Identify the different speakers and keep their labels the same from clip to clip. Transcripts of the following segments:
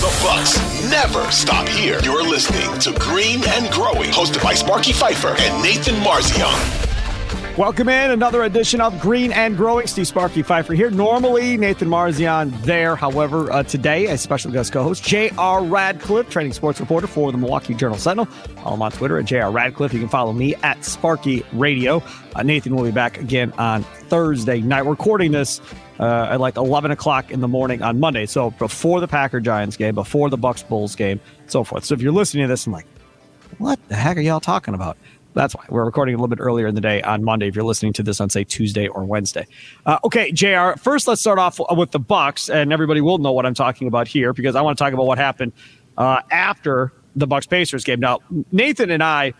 Speaker 1: The Bucks never stop here. You're listening to Green and Growing, hosted by Sparky Fifer and Nathan Marzion.
Speaker 2: Welcome in another edition of Green and Growing. Steve Sparky Fifer here. Normally, Nathan Marzion there. However, uh, today, a special guest co-host, J.R. Radcliffe, training sports reporter for the Milwaukee Journal Sentinel. Follow him on Twitter at J.R. Radcliffe. You can follow me at Sparky Radio. Uh, Nathan will be back again on Thursday night. We're recording this uh, at like 11 o'clock in the morning on Monday. So before the Packer Giants game, before the Bucks Bulls game, so forth. So if you're listening to this and like, what the heck are y'all talking about? That's why we're recording a little bit earlier in the day on Monday. If you're listening to this on say Tuesday or Wednesday, uh, okay, J.R. First, let's start off with the Bucks, and everybody will know what I'm talking about here because I want to talk about what happened uh, after the Bucks Pacers game. Now, Nathan and I,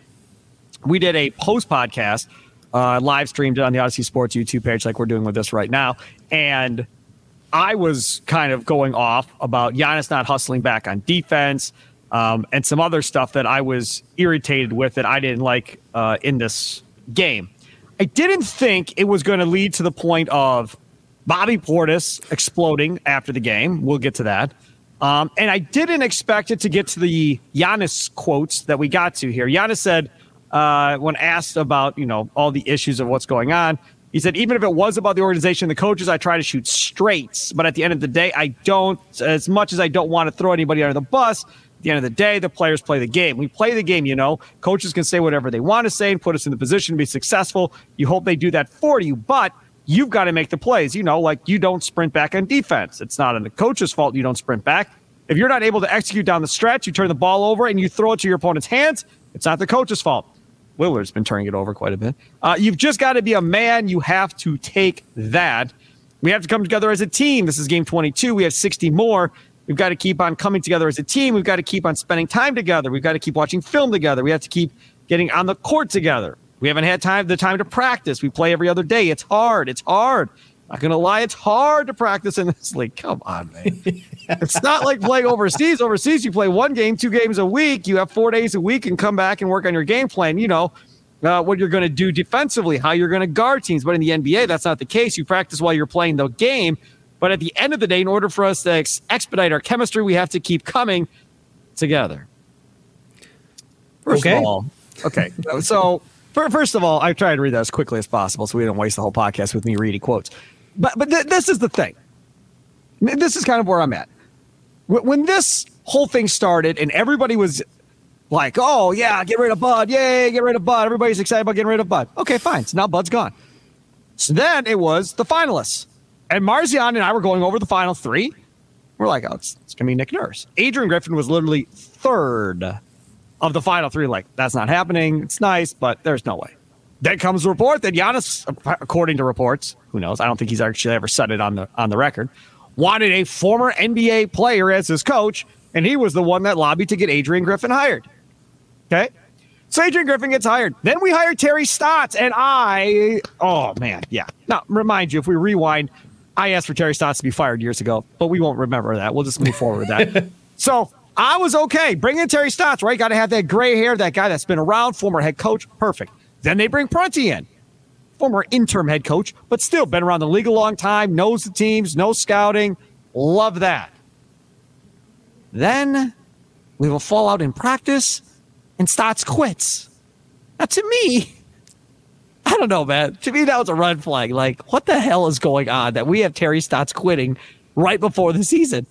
Speaker 2: we did a post podcast, uh, live streamed it on the Audacy Sports YouTube page, like we're doing with this right now, and I was kind of going off about Giannis not hustling back on defense um, and some other stuff that I was irritated with that I didn't like uh, in this game. I didn't think it was going to lead to the point of Bobby Portis exploding after the game. We'll get to that. Um, and I didn't expect it to get to the Giannis quotes that we got to here. Giannis said, uh, when asked about you know all the issues of what's going on, he said, even if it was about the organization, the coaches, I try to shoot straights. But at the end of the day, I don't, as much as I don't want to throw anybody under the bus, at the end of the day, the players play the game. We play the game, you know. Coaches can say whatever they want to say and put us in the position to be successful. You hope they do that for you, but you've got to make the plays. You know, like you don't sprint back on defense. It's not on the coach's fault you don't sprint back. If you're not able to execute down the stretch, you turn the ball over and you throw it to your opponent's hands, it's not the coach's fault. Lillard's been turning it over quite a bit. Uh, you've just got to be a man. You have to take that. We have to come together as a team. This is game 22. We have 60 more. We've got to keep on coming together as a team. We've got to keep on spending time together. We've got to keep watching film together. We have to keep getting on the court together. We haven't had time the time to practice. We play every other day. It's hard. It's hard. Not gonna lie, it's hard to practice in this league. Come on, man. it's not like playing overseas. Overseas, you play one game, two games a week. You have four days a week and come back and work on your game plan. You know uh, what you're going to do defensively, how you're going to guard teams. But in the NBA, that's not the case. You practice while you're playing the game. But at the end of the day, in order for us to ex- expedite our chemistry, we have to keep coming together. First
Speaker 3: okay.
Speaker 2: of all, okay. So, first of all, I try to read that as quickly as possible so we don't waste the whole podcast with me reading quotes. But but th- this is the thing. This is kind of where I'm at. When this whole thing started and everybody was like, oh, yeah, get rid of Bud. Yay, get rid of Bud. Everybody's excited about getting rid of Bud. Okay, fine. So now Bud's gone. So then it was the finalists. And Marzion and I were going over the final three. We're like, oh, it's, it's to be Nick Nurse. Adrian Griffin was literally third of the final three. Like, that's not happening. It's nice, but there's no way. Then comes the report that Giannis, according to reports, who knows? I don't think he's actually ever said it on the on the record. Wanted a former NBA player as his coach, and he was the one that lobbied to get Adrian Griffin hired. Okay. So Adrian Griffin gets hired. Then we hire Terry Stotts, and I, oh man, yeah. Now, remind you, if we rewind, I asked for Terry Stotts to be fired years ago, but we won't remember that. We'll just move forward with that. so I was okay. Bring in Terry Stotts, right? Got to have that gray hair, that guy that's been around, former head coach. Perfect. Then they bring Prunty in, former interim head coach, but still been around the league a long time, knows the teams, knows scouting. Love that. Then we will fall out in practice and Stotts quits. Now, to me, I don't know, man. To me, that was a red flag. Like, what the hell is going on that we have Terry Stotts quitting right before the season?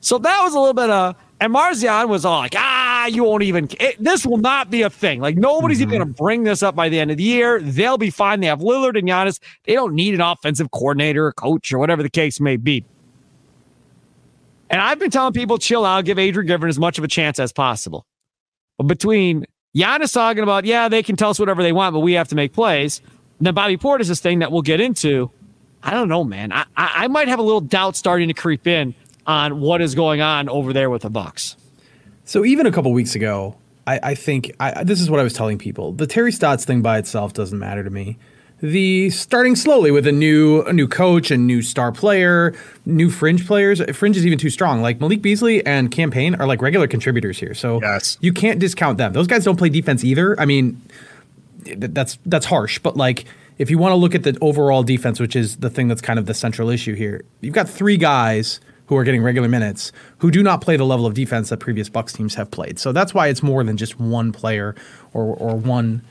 Speaker 2: So that was a little bit of, and Marzion was all like, ah, you won't even, it, this will not be a thing. Like, nobody's mm-hmm. even going to bring this up by the end of the year. They'll be fine. They have Lillard and Giannis. They don't need an offensive coordinator or coach or whatever the case may be. And I've been telling people, chill out, give Adrian Griffin as much of a chance as possible. But between Giannis talking about, yeah, they can tell us whatever they want, but we have to make plays. And then Bobby Portis this thing that we'll get into. I don't know, man. I, I, I might have a little doubt starting to creep in on what is going on over there with the Bucks.
Speaker 3: So even a couple weeks ago, I, I think I, this is what I was telling people. The Terry Stotts thing by itself doesn't matter to me the starting slowly with a new a new coach, a new star player, new fringe players. Fringe is even too strong. Like Malik Beasley and Cam Payne are like regular contributors here, so yes. you can't discount them. Those guys don't play defense either. I mean, that's that's harsh, but like if you want to look at the overall defense, which is the thing that's kind of the central issue here, you've got three guys who are getting regular minutes who do not play the level of defense that previous Bucks teams have played. So that's why it's more than just one player or or one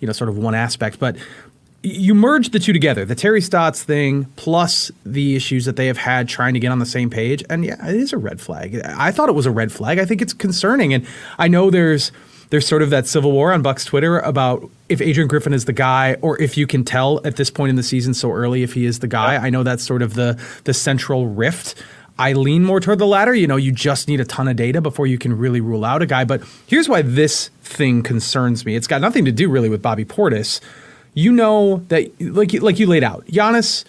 Speaker 3: you know sort of one aspect, but you merge the two together, the Terry Stotts thing plus the issues that they have had trying to get on the same page. And yeah, it is a red flag. I thought it was a red flag. I think it's concerning. And I know there's there's sort of that civil war on Bucks Twitter about if Adrian Griffin is the guy or if you can tell at this point in the season so early if he is the guy. I know that's sort of the the central rift. I lean more toward the latter. You know, you just need a ton of data before you can really rule out a guy. But here's why this thing concerns me. It's got nothing to do really with Bobby Portis you know that like like you laid out, Giannis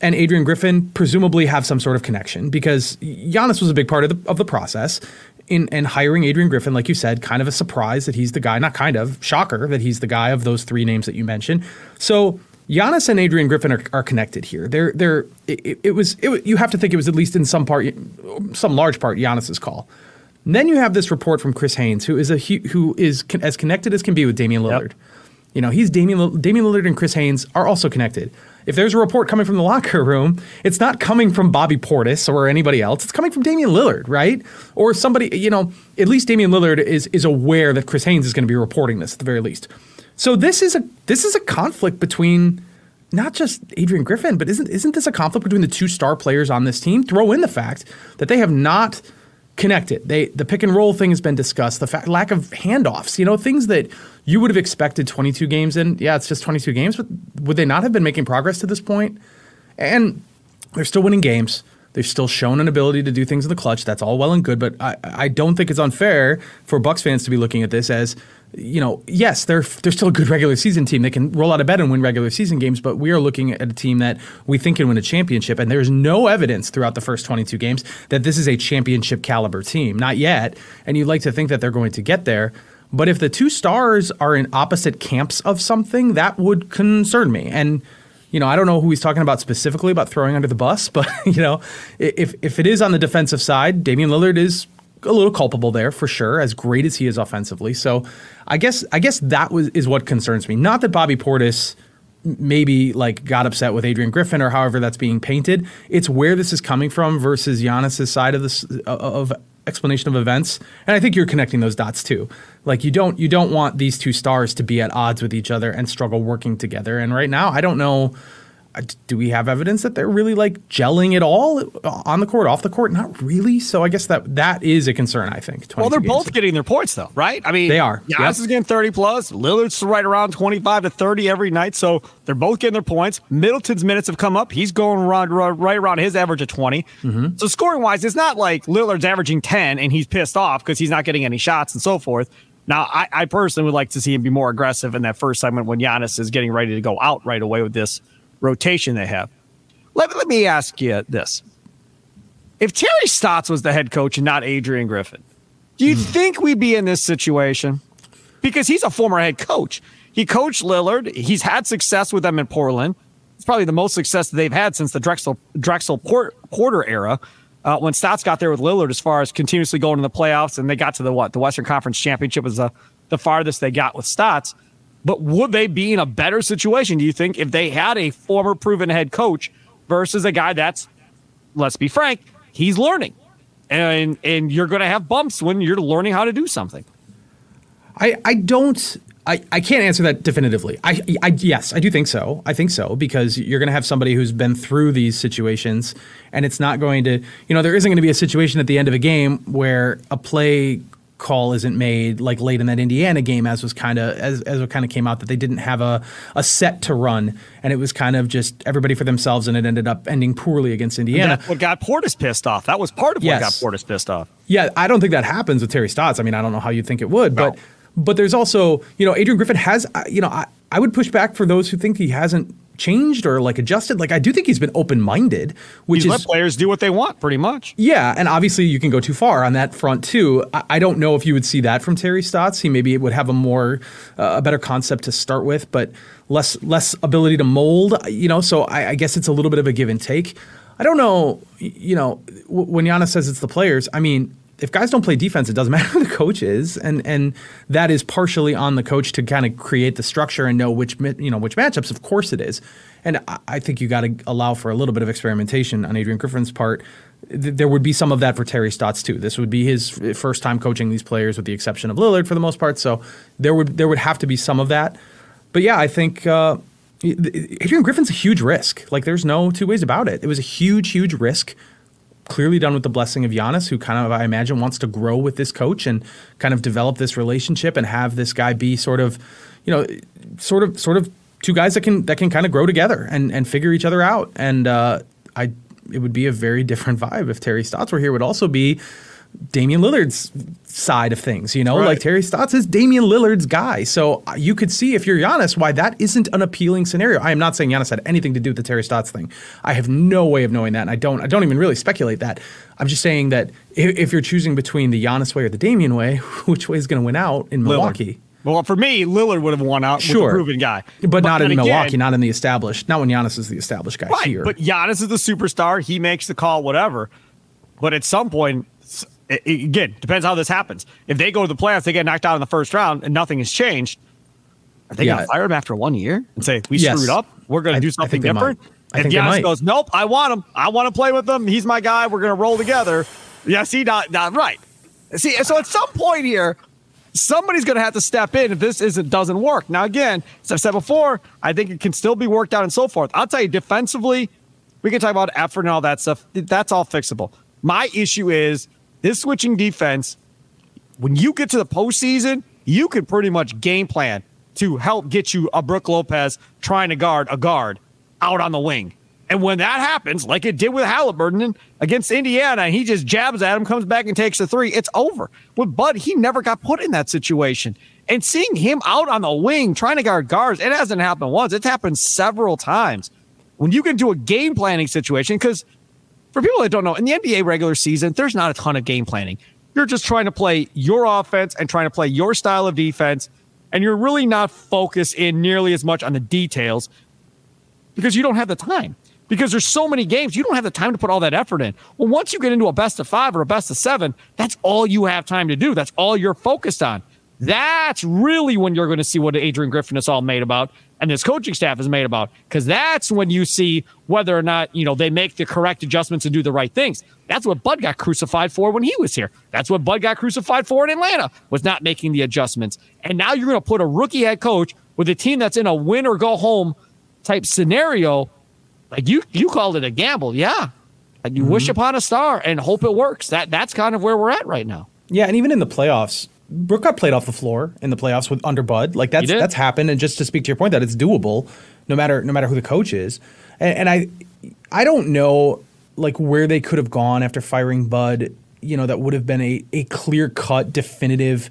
Speaker 3: and Adrian Griffin presumably have some sort of connection because Giannis was a big part of the of the process in and hiring Adrian Griffin, like you said, kind of a surprise that he's the guy, not kind of shocker that he's the guy of those three names that you mentioned. So Giannis and Adrian Griffin are, are connected here. They're they're it, it was it, you have to think it was at least in some part, some large part, Giannis's call. And then you have this report from Chris Haynes, who is a who is as connected as can be with Damian Lillard. Yep. You know, he's Damian, Damian Lillard and Chris Haynes are also connected. If there's a report coming from the locker room, it's not coming from Bobby Portis or anybody else. It's coming from Damian Lillard, right? Or somebody, you know, at least Damian Lillard is is aware that Chris Haynes is going to be reporting this at the very least. So this is a this is a conflict between not just Adrian Griffin, but isn't isn't this a conflict between the two star players on this team? Throw in the fact that they have not connected. They the pick and roll thing has been discussed. The fact, lack of handoffs, you know, things that you would have expected 22 games in. Yeah, it's just 22 games, but would they not have been making progress to this point? And they're still winning games. They've still shown an ability to do things in the clutch. That's all well and good, but I, I don't think it's unfair for Bucks fans to be looking at this as, you know, yes, they're they're still a good regular season team. They can roll out of bed and win regular season games, but we are looking at a team that we think can win a championship. And there's no evidence throughout the first 22 games that this is a championship caliber team, not yet. And you'd like to think that they're going to get there. But if the two stars are in opposite camps of something, that would concern me. And you know, I don't know who he's talking about specifically about throwing under the bus, but you know, if if it is on the defensive side, Damian Lillard is a little culpable there for sure, as great as he is offensively. So, I guess I guess that was is what concerns me. Not that Bobby Portis maybe like got upset with Adrian Griffin or however that's being painted. It's where this is coming from versus Giannis's side of this of explanation of events. And I think you're connecting those dots too. Like you don't you don't want these two stars to be at odds with each other and struggle working together. And right now, I don't know do we have evidence that they're really like gelling at all on the court, off the court? Not really. So I guess that that is a concern. I think.
Speaker 2: Well, they're both getting their points though, right? I mean,
Speaker 3: they are.
Speaker 2: Giannis yep. is getting thirty plus. Lillard's right around twenty five to thirty every night. So they're both getting their points. Middleton's minutes have come up. He's going around right around his average of 20 mm-hmm. So scoring wise, it's not like Lillard's averaging ten and he's pissed off because he's not getting any shots and so forth. Now, I, I personally would like to see him be more aggressive in that first segment when Giannis is getting ready to go out right away with this rotation they have. Let, let me ask you this. If Terry Stotts was the head coach and not Adrian Griffin, do you mm. think we'd be in this situation? Because he's a former head coach. He coached Lillard. He's had success with them in Portland. It's probably the most success that they've had since the Drexler Drexler Porter era. Uh, when Stotts got there with Lillard, as far as continuously going to the playoffs, and they got to the what the Western Conference Championship was the, the farthest they got with Stotts. But would they be in a better situation, do you think, if they had a former proven head coach versus a guy that's, let's be frank, he's learning. And and you're going to have bumps when you're learning how to do something.
Speaker 3: I, I don't I, I can't answer that definitively. I, I yes, I do think so. I think so because you're going to have somebody who's been through these situations, and it's not going to, you know, there isn't going to be a situation at the end of a game where a play call isn't made like late in that Indiana game, as was kind of as as it kind of came out that they didn't have a a set to run, and it was kind of just everybody for themselves, and it ended up ending poorly against Indiana.
Speaker 2: What got Portis pissed off? That was part of
Speaker 3: Yes.
Speaker 2: what got Portis pissed off.
Speaker 3: Yeah, I don't think that happens with Terry Stotts. I mean, I don't know how you think it would,
Speaker 2: No.
Speaker 3: but but there's also, you know, Adrian Griffin has, you know, I, I would push back for those who think he hasn't changed or like adjusted. Like I do think he's been open minded, which
Speaker 2: He's
Speaker 3: is
Speaker 2: let players do what they want, pretty much.
Speaker 3: yeah, and obviously you can go too far on that front too. I, I don't know if you would see that from Terry Stotts. He maybe would have a more uh, a better concept to start with, but less less ability to mold. You know, so I, I guess it's a little bit of a give and take. I don't know. You know, w- when Giannis says it's the players, I mean. If guys don't play defense, it doesn't matter who the coach is, and and that is partially on the coach to kind of create the structure and know which you know which matchups. Of course, it is, and I, I think you got to allow for a little bit of experimentation on Adrian Griffin's part th- there would be some of that for Terry Stotts too. This would be his first time coaching these players, with the exception of Lillard for the most part. So there would there would have to be some of that. But yeah, I think uh, Adrian Griffin's a huge risk. Like there's no two ways about it. It was a huge, huge risk. Clearly done with the blessing of Giannis, who kind of I imagine wants to grow with this coach and kind of develop this relationship and have this guy be sort of, you know, sort of sort of two guys that can that can kind of grow together and and figure each other out. And uh, I it would be a very different vibe if Terry Stotts were here. It would also be Damian Lillard's side of things, you know,
Speaker 2: Right.
Speaker 3: like Terry Stotts is Damian Lillard's guy. So uh, you could see if you're Giannis why that isn't an appealing scenario. I am not saying Giannis had anything to do with the Terry Stotts thing. I have no way of knowing that, and I don't. I don't even really speculate that. I'm just saying that if, if you're choosing between the Giannis way or the Damian way, which way is going to win out in Milwaukee?
Speaker 2: Well, for me, Lillard would have won out with
Speaker 3: Sure.
Speaker 2: the proven guy.
Speaker 3: But, not in
Speaker 2: again-
Speaker 3: Milwaukee, not in the established, not when Giannis is the established guy
Speaker 2: Right,
Speaker 3: here.
Speaker 2: but Giannis is the superstar. He makes the call, whatever. But at some point, it- it- again, depends how this happens. If they go to the playoffs, they get knocked out in the first round, and nothing has changed. Are they
Speaker 3: Yeah.
Speaker 2: going to fire him after one year and say we
Speaker 3: Yes.
Speaker 2: screwed up? We're going to do something different. if Giannis goes, nope, I want him. I want to play with him. He's my guy. We're going to roll together. Yeah, see, not, not right. See, so at some point here, somebody's going to have to step in if this isn't doesn't work. Now, again, as I've said before, I think it can still be worked out and so forth. I'll tell you, defensively, we can talk about effort and all that stuff. That's all fixable. My issue is this switching defense. When you get to the postseason, you can pretty much game plan to help get you a Brook Lopez trying to guard a guard out on the wing. And when that happens, like it did with Halliburton against Indiana, he just jabs at him, comes back and takes the three, it's over. With Bud, he never got put in that situation. And seeing him out on the wing trying to guard guards, it hasn't happened once. It's happened several times. When you get into a game planning situation, because for people that don't know, in the NBA regular season, there's not a ton of game planning. You're just trying to play your offense and trying to play your style of defense, and you're really not focused in nearly as much on the details because you don't have the time. Because there's so many games, you don't have the time to put all that effort in. Well, once you get into a best of five or a best of seven, that's all you have time to do. That's all you're focused on. That's really when you're going to see what Adrian Griffin is all made about and this coaching staff is made about. Because that's when you see whether or not, you know, they make the correct adjustments and do the right things. That's what Bud got crucified for when he was here. That's what Bud got crucified for in Atlanta, was not making the adjustments. And now you're going to put a rookie head coach with a team that's in a win or go home type scenario. Like you, you called it a gamble, yeah. And you mm-hmm. wish upon a star and hope it works. That that's kind of where we're at right now.
Speaker 3: Yeah, and even in the playoffs, Brook got played off the floor in the playoffs with under Bud. Like that's that's happened. And just to speak to your point, that it's doable, no matter no matter who the coach is. And, and I I don't know like where they could have gone after firing Bud. You know, that would have been a a clear cut, definitive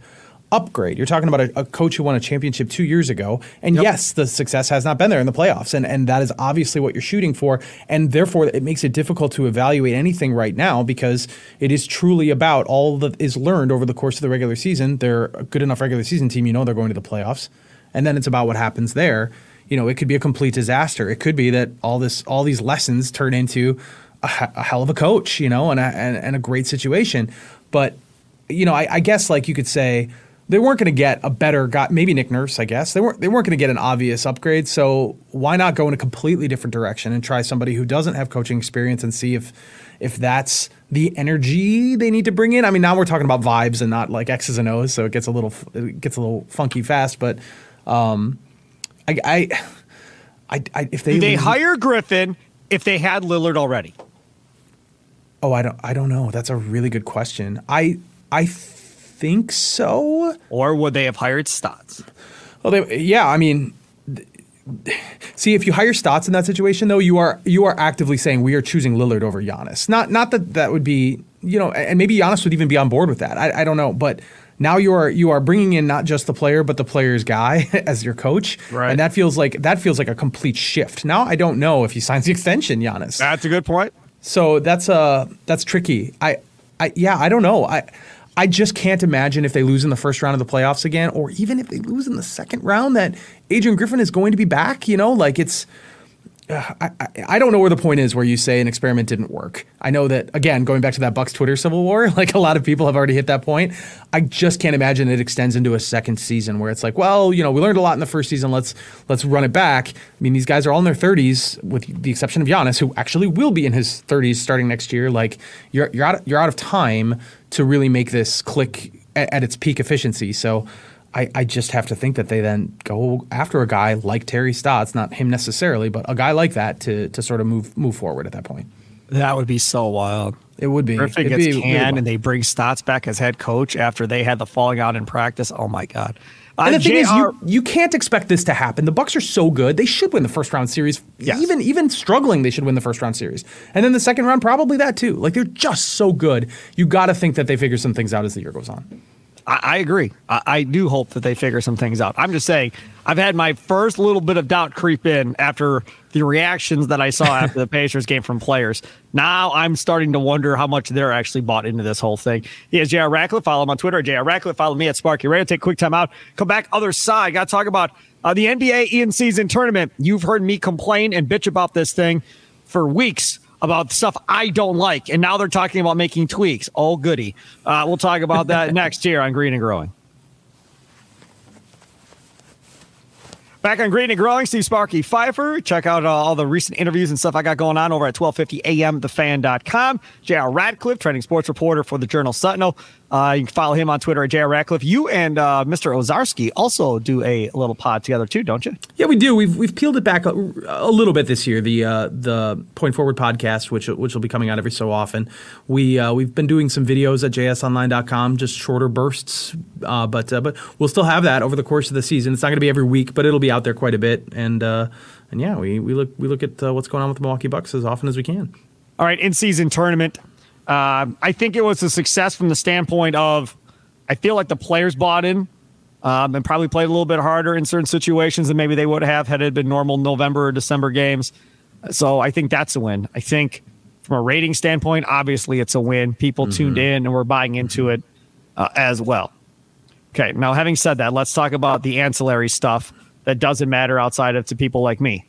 Speaker 3: upgrade. You're talking about a, a coach who won a championship two years ago, and yes, the success has not been there in the playoffs, and and that is obviously what you're shooting for, and therefore it makes it difficult to evaluate anything right now because it is truly about all that is learned over the course of the regular season. They're a good enough regular season team, you know, they're going to the playoffs, and then it's about what happens there. You know, it could be a complete disaster. It could be that all this, all these lessons turn into a, a hell of a coach, you know, and a, and, and a great situation. But you know, I, I guess like you could say, they weren't going to get a better guy. Maybe Nick Nurse, I guess they weren't. They weren't going to get an obvious upgrade. So why not go in a completely different direction and try somebody who doesn't have coaching experience and see if if that's the energy they need to bring in. I mean, now we're talking about vibes and not like X's and O's, so it gets a little it gets a little funky fast. But um, I, I, I, I if they
Speaker 2: Do they hire Griffin if they had Lillard already?
Speaker 3: Oh, I don't I don't know. That's a really good question. I I think so.
Speaker 2: Or would they have hired Stotts?
Speaker 3: Well, they, yeah, I mean, see if you hire Stotts in that situation, though, you are you are actively saying we are choosing Lillard over Giannis. Not not that that would be you know, and maybe Giannis would even be on board with that. I, I don't know, but now you are you are bringing in not just the player but the player's guy as your coach,
Speaker 2: right.
Speaker 3: and that feels like that feels like a complete shift. Now I don't know if he signs the extension, Giannis.
Speaker 2: That's a good point.
Speaker 3: So that's uh that's tricky. I I yeah I don't know I. I just can't imagine if they lose in the first round of the playoffs again, or even if they lose in the second round, that Adrian Griffin is going to be back. You know, like it's I, I, don't know where the point is where you say an experiment didn't work. I know that again, going back to that Bucks Twitter civil war, like a lot of people have already hit that point. I just can't imagine it extends into a second season where it's like, well, you know, we learned a lot in the first season. Let's let's run it back. I mean, these guys are all in their 30s, with the exception of Giannis, who actually will be in his 30s starting next year. Like you're you're out you're out of time to really make this click at, at its peak efficiency. So I, I just have to think that they then go after a guy like Terry Stotts, not him necessarily, but a guy like that to to sort of move move forward at that point.
Speaker 2: That would be so wild.
Speaker 3: It would be.
Speaker 2: Griffin
Speaker 3: It'd
Speaker 2: gets
Speaker 3: be
Speaker 2: canned and they bring Stotts back as head coach after they had the falling out in practice. Oh my god. Uh,
Speaker 3: and the thing
Speaker 2: JR,
Speaker 3: is, you, you can't expect this to happen. The Bucks are so good; they should win the first round series.
Speaker 2: Yes.
Speaker 3: Even even struggling, they should win the first round series, and then the second round probably that too. Like they're just so good. You got to think that they figure some things out as the year goes on.
Speaker 2: I, I agree. I, I, do hope that they figure some things out. I'm just saying, I've had my first little bit of doubt creep in after the reactions that I saw after the Pacers game from players. Now I'm starting to wonder how much they're actually bought into this whole thing. He is J.R. Radcliffe. Follow him on Twitter, J.R. Radcliffe. Follow me at Sparky Radio. Take a quick time out. Come back, other side. Got to talk about uh, the NBA ENC's in season tournament. You've heard me complain and bitch about this thing for weeks about stuff I don't like. And now they're talking about making tweaks. Oh, goody. Uh, we'll talk about that next year on Green and Growing. Back on Green and Growing, Steve Sparky Fifer. Check out uh, all the recent interviews and stuff I got going on over at 1250 AM, thefan.com. JR Radcliffe, trending sports reporter for the Journal Sentinel. Uh, you can follow him on Twitter at JR Radcliffe. You and uh, Mr. Owczarski also do a little pod together too, don't you?
Speaker 3: Yeah, we do. We've we've peeled it back a, a little bit this year. The uh, the Point Forward podcast, which which will be coming out every so often. We uh, we've been doing some videos at jsonline.com, just shorter bursts, uh, but uh, but we'll still have that over the course of the season. It's not going to be every week, but it'll be out there quite a bit. And and yeah, we, we look we look at what's going on with the Milwaukee Bucks as often as we can.
Speaker 2: All right, in season tournament um, I think it was a success from the standpoint of I feel like the players bought in um, and probably played a little bit harder in certain situations than maybe they would have had it been normal November or December games. So I think that's a win. I think from a rating standpoint, obviously it's a win. People mm-hmm. tuned in and we're buying into it uh, as well. Okay, now having said that, let's talk about the ancillary stuff that doesn't matter outside of to people like me.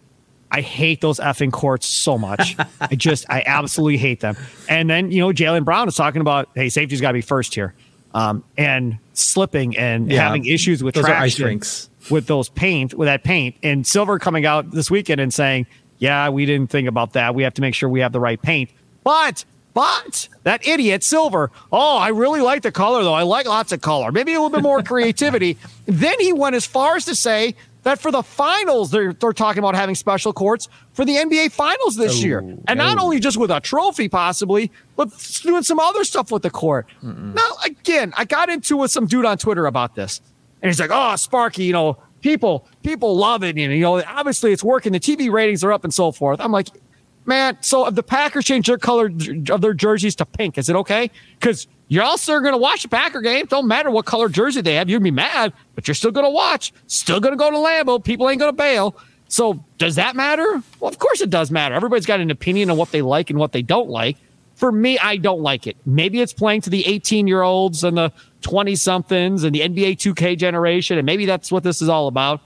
Speaker 2: I hate those effing courts so much. I just, I absolutely hate them. And then, you know, Jaylen Brown is talking about, hey, safety's got to be first here. Um, and slipping and yeah. having issues with
Speaker 3: those
Speaker 2: traction
Speaker 3: ice
Speaker 2: with those paint, with that paint. And Silver coming out this weekend and saying, yeah, we didn't think about that. We have to make sure we have the right paint. But, but that idiot Silver, oh, I really like the color though. I like lots of color. Maybe a little bit more creativity. then he went as far as to say that for the finals, they're, they're talking about having special courts for the NBA finals this oh, year. And not oh. only just with a trophy, possibly, but doing some other stuff with the court. Mm-mm. Now, again, I got into with some dude on Twitter about this. And he's like, oh, Sparky, you know, people, people love it. And, you know, obviously it's working. The TV ratings are up and so forth. I'm like, man, so if the Packers change their color of their jerseys to pink, is it okay? Because you're also going to watch the Packer game. Don't matter what color jersey they have. You'd be mad, but you're still going to watch. Still going to go to Lambeau. People ain't going to bail. So does that matter? Well, of course it does matter. Everybody's got an opinion on what they like and what they don't like. For me, I don't like it. Maybe it's playing to the 18 year olds and the 20 somethings and the NBA 2K generation, and maybe that's what this is all about.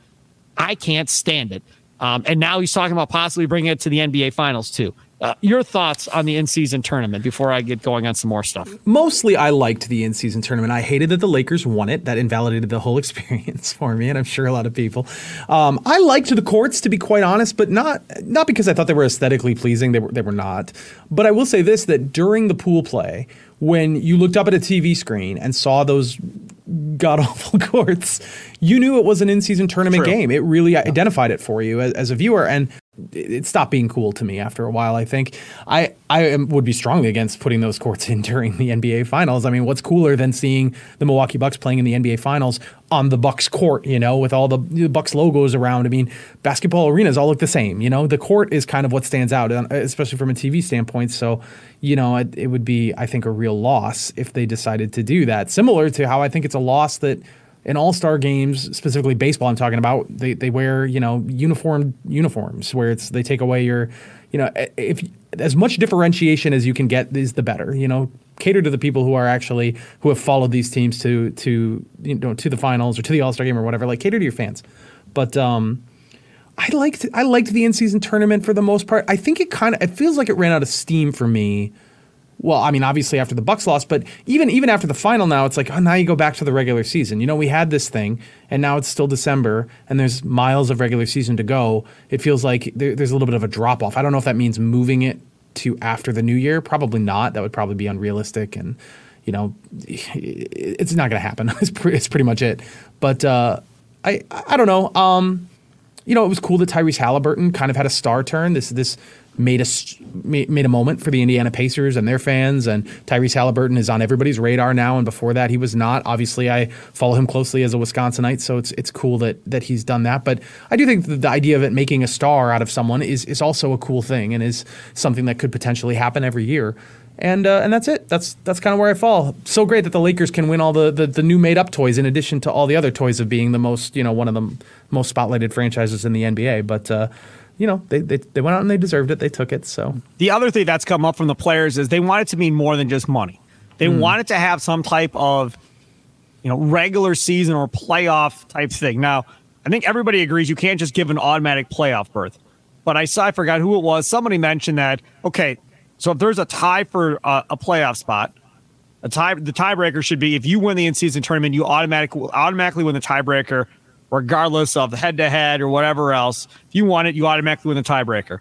Speaker 2: I can't stand it. Um, and now he's talking about possibly bringing it to the NBA Finals too. Uh, your thoughts on the in-season tournament before I get going on some more stuff.
Speaker 3: Mostly, I liked the in-season tournament. I hated that the Lakers won it. That invalidated the whole experience for me, and I'm sure a lot of people. Um, I liked the courts, to be quite honest, but not not because I thought they were aesthetically pleasing. They were they were not. But I will say this: that during the pool play, when you looked up at a TV screen and saw those god awful courts, you knew it was an in-season tournament True. game. It really yeah. identified it for you as, as, a viewer, and it stopped being cool to me after a while. I think I I would be strongly against putting those courts in during the NBA Finals. I mean, what's cooler than seeing the Milwaukee Bucks playing in the NBA Finals on the Bucks court? You know, with all the, the Bucks logos around. I mean, basketball arenas all look the same. You know, the court is kind of what stands out, uh, especially from a TV standpoint. So, you know, it, it would be I think a real loss if they decided to do that. Similar to how I think it's a loss that in all star games, specifically baseball, I'm talking about, they, they wear you know uniform uniforms where it's they take away your, you know, if as much differentiation as you can get is the better. You know, cater to the people who are actually who have followed these teams to to you know to the finals or to the all star game or whatever. Like cater to your fans, but. um I liked I liked the in season tournament for the most part. I think it kind of it feels like it ran out of steam for me well, I mean, obviously after the Bucks loss, but even even after the final, now it's like, oh, now you go back to the regular season. You know, we had this thing, and now it's still December, and there's miles of regular season to go. It feels like there, there's a little bit of a drop off. I don't know if that means moving it to after the new year. Probably not. That would probably be unrealistic, and you know, it's not going to happen. it's, pre- it's pretty much it. But uh, I I don't know. Um, you know, it was cool that Tyrese Halliburton kind of had a star turn. This this made a made a moment for the Indiana Pacers and their fans. And Tyrese Halliburton is on everybody's radar now, and before that he was not. Obviously, I follow him closely as a Wisconsinite, so it's it's cool that that he's done that. But I do think the idea of it making a star out of someone is is also a cool thing and is something that could potentially happen every year. And uh, and that's it. That's that's kind of where I fall. So great that the Lakers can win all the, the, the new made up toys in addition to all the other toys of being the most you know one of the most spotlighted franchises in the NBA. But uh, you know, they, they, they went out and they deserved it. They took it. So
Speaker 2: the other thing that's come up from the players is they want it to mean more than just money. They mm. want it to have some type of, you know, regular season or playoff type thing. Now, I think everybody agrees you can't just give an automatic playoff berth. But I saw, I forgot who it was. Somebody mentioned that, okay, so if there's a tie for uh, a playoff spot, a tie, the tiebreaker should be if you win the in-season tournament, you automatically automatically win the tiebreaker regardless of the head to head or whatever else. If you want it, you automatically win the tiebreaker.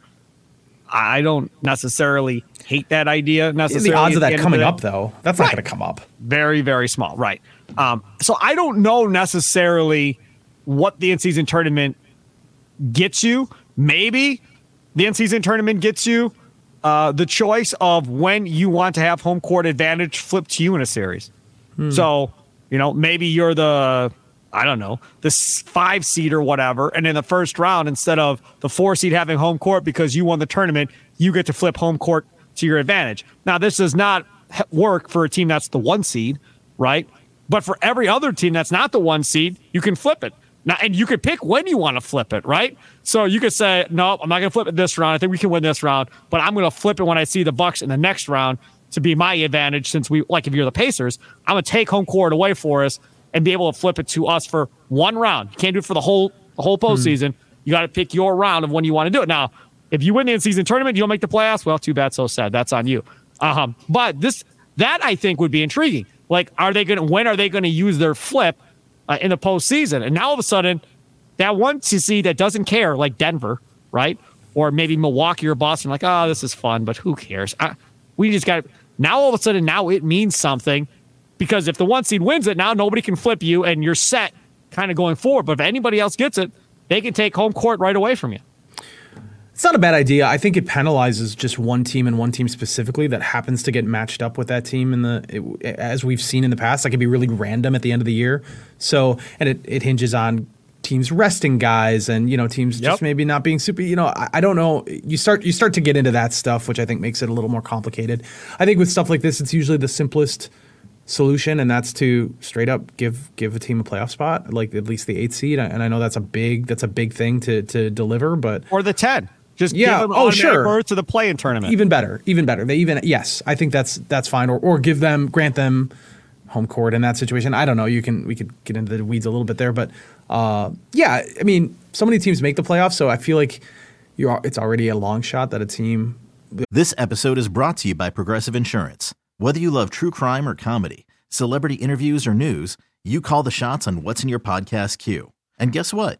Speaker 2: I don't necessarily hate that idea necessarily.
Speaker 3: The odds of that coming up, though, that's right. not going to come up.
Speaker 2: Very, very small. Right. Um, so I don't know necessarily what the in season tournament gets you. Maybe the in season tournament gets you uh, the choice of when you want to have home court advantage flipped to you in a series. Hmm. So, you know, maybe you're the I don't know, the five seed or whatever. And in the first round, instead of the four seed having home court because you won the tournament, you get to flip home court to your advantage. Now, this does not work for a team that's the one seed, right? But for every other team that's not the one seed, you can flip it. Now, and you could pick when you want to flip it, right? So you could say, no, I'm not going to flip it this round. I think we can win this round, but I'm going to flip it when I see the Bucks in the next round to be my advantage. Since we, like, if you're the Pacers, I'm going to take home court away for us and be able to flip it to us for one round. You can't do it for the whole the whole hmm. postseason. Hmm. You got to pick your round of when you want to do it. Now, if you win the in-season tournament, you don't make the playoffs. Well, too bad, so sad. That's on you. Um, but this that I think would be intriguing. Like, are they going to when are they going to use their flip uh, in the postseason? And now all of a sudden, that one see that doesn't care, like Denver, right? Or maybe Milwaukee or Boston, like, oh, this is fun, but who cares? I, we just got now all of a sudden now it means something because if the one seed wins it, now nobody can flip you and you're set kind of going forward. But if anybody else gets it, they can take home court right away from you.
Speaker 3: It's not a bad idea. I think it penalizes just one team and one team specifically that happens to get matched up with that team in the it, as we've seen in the past. That can be really random at the end of the year. So, and it, it hinges on teams resting guys and you know teams yep. just maybe not being super you know I, I, don't know you start you start to get into that stuff which i think makes it a little more complicated i think with stuff like this it's usually the simplest solution, and that's to straight up give give a team a playoff spot, like at least the eighth seed. And I know that's a big that's a big thing to to deliver, but
Speaker 2: or the ten. Just yeah, give them oh sure, berth to the play-in tournament.
Speaker 3: Even better, even better. They even yes, I think that's that's fine. Or or give them grant them home court in that situation. I don't know. You can we could get into the weeds a little bit there, but uh, yeah, I mean, so many teams make the playoffs, so I feel like you are. It's already a long shot that a team
Speaker 4: This episode is brought to you by Progressive Insurance. Whether you love true crime or comedy, celebrity interviews or news, you call the shots on what's in your podcast queue. And guess what?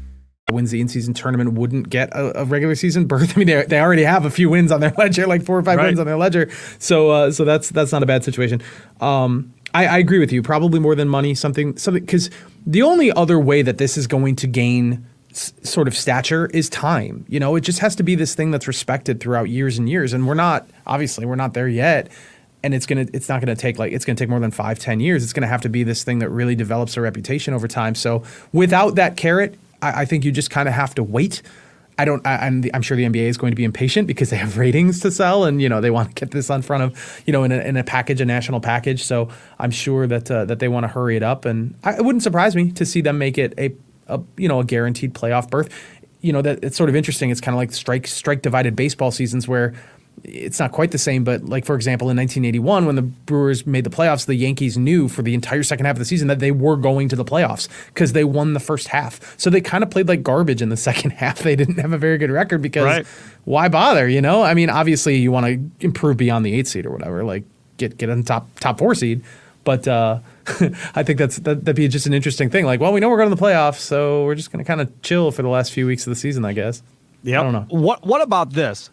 Speaker 3: Wins the in-season tournament wouldn't get a, a regular season berth. I mean, they, they already have a few wins on their ledger, like four or five
Speaker 2: Right.
Speaker 3: wins on their ledger. So uh, so that's that's not a bad situation. Um, I, I agree with you. Probably more than money. Something something because the only other way that this is going to gain s- sort of stature is time. You know, it just has to be this thing that's respected throughout years and years. And we're not obviously we're not there yet. And it's gonna it's not gonna take like it's gonna take more than five ten years. It's gonna have to be this thing that really develops a reputation over time. So without that carrot, I, I think you just kind of have to wait. I don't. I, I'm, I'm sure the NBA is going to be impatient because they have ratings to sell, and you know they want to get this on front of you know in a, in a package, a national package. So I'm sure that uh, that they want to hurry it up, and I, it wouldn't surprise me to see them make it a, a you know a guaranteed playoff berth. You know that it's sort of interesting. It's kind of like strike strike divided baseball seasons where it's not quite the same, but like for example, in 1981, when the Brewers made the playoffs, the Yankees knew for the entire second half of the season that they were going to the playoffs because they won the first half. So they kind of played like garbage in the second half. They didn't have a very good record because
Speaker 2: Right.
Speaker 3: why bother? You know, I mean, obviously you want to improve beyond the eight seed or whatever, like get get in top top four seed. But uh, I think that's that, that'd be just an interesting thing. Like, well, we know we're going to the playoffs, so we're just going to kind of chill for the last few weeks of the season, I guess.
Speaker 2: Yeah.
Speaker 3: I don't know.
Speaker 2: What What about this?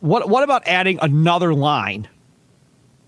Speaker 2: What What about adding another line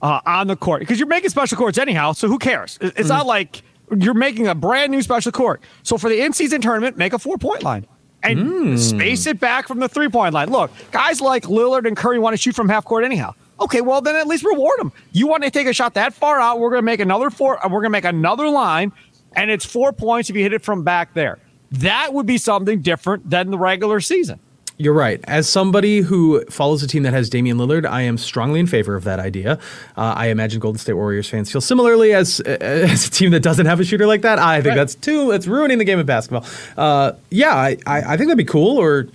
Speaker 2: uh, on the court? Because you're making special courts anyhow, so who cares? It- It's not like you're making a brand new special court. So for the in season tournament, make a four point line and space it back from the three point line. Look, guys like Lillard and Curry want to shoot from half court anyhow. Okay, well then at least reward them. You want to take a shot that far out? We're going to make another four. uh, We're going to make another line, and it's four points if you hit it from back there. That would be something different than the regular season.
Speaker 3: You're right. As somebody who follows a team that has Damian Lillard, I am strongly in favor of that idea. Uh, I imagine Golden State Warriors fans feel similarly as as a team that doesn't have a shooter like that. I think that's too. It's ruining the game of basketball. Uh, yeah, I, I, I think that'd be cool. Or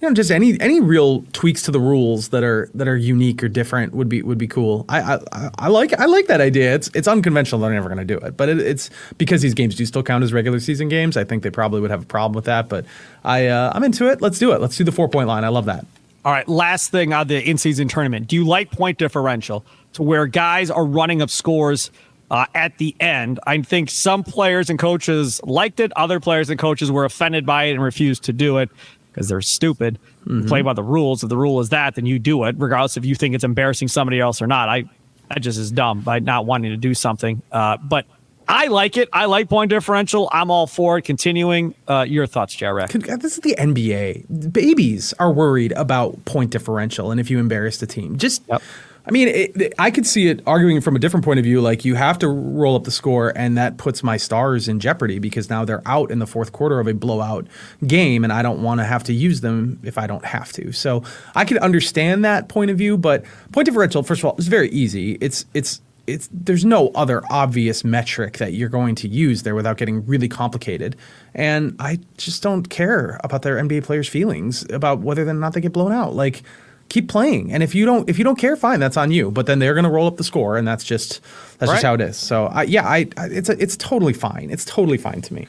Speaker 3: you know, just any any real tweaks to the rules that are that are unique or different would be would be cool. I I, I- like I like that idea. It's it's unconventional. They're never going to do it, but it, it's because these games do still count as regular season games. I think they probably would have a problem with that. But I uh, I'm into it. Let's do it. Let's do the four point line. I love that.
Speaker 2: All right, last thing on the in-season tournament. Do you like point differential to where guys are running up scores uh, at the end? I think some players and coaches liked it. Other players and coaches were offended by it and refused to do it because they're stupid. You Play by the rules. If the rule is that, then you do it, regardless if you think it's embarrassing somebody else or not. I that just is dumb by not wanting to do something. Uh, but I like it. I like point differential. I'm all for it. Continuing. Uh, your thoughts, JR?
Speaker 3: This is the NBA. Babies are worried about point differential and if you embarrass the team. Just, I mean, it, I could see it arguing from a different point of view. Like you have to roll up the score, and that puts my stars in jeopardy because now they're out in the fourth quarter of a blowout game, and I don't want to have to use them if I don't have to. So I could understand that point of view, but point differential, first of all, is very easy. It's it's it's there's no other obvious metric that you're going to use there without getting really complicated. And I just don't care about their NBA players' feelings about whether or not they get blown out. Like keep playing. And if you don't if you don't care, fine, that's on you. But then they're going to roll up the score, and that's just that's
Speaker 2: Right.
Speaker 3: just how it is. So I, yeah, I, I it's a, it's totally fine. It's totally fine to me.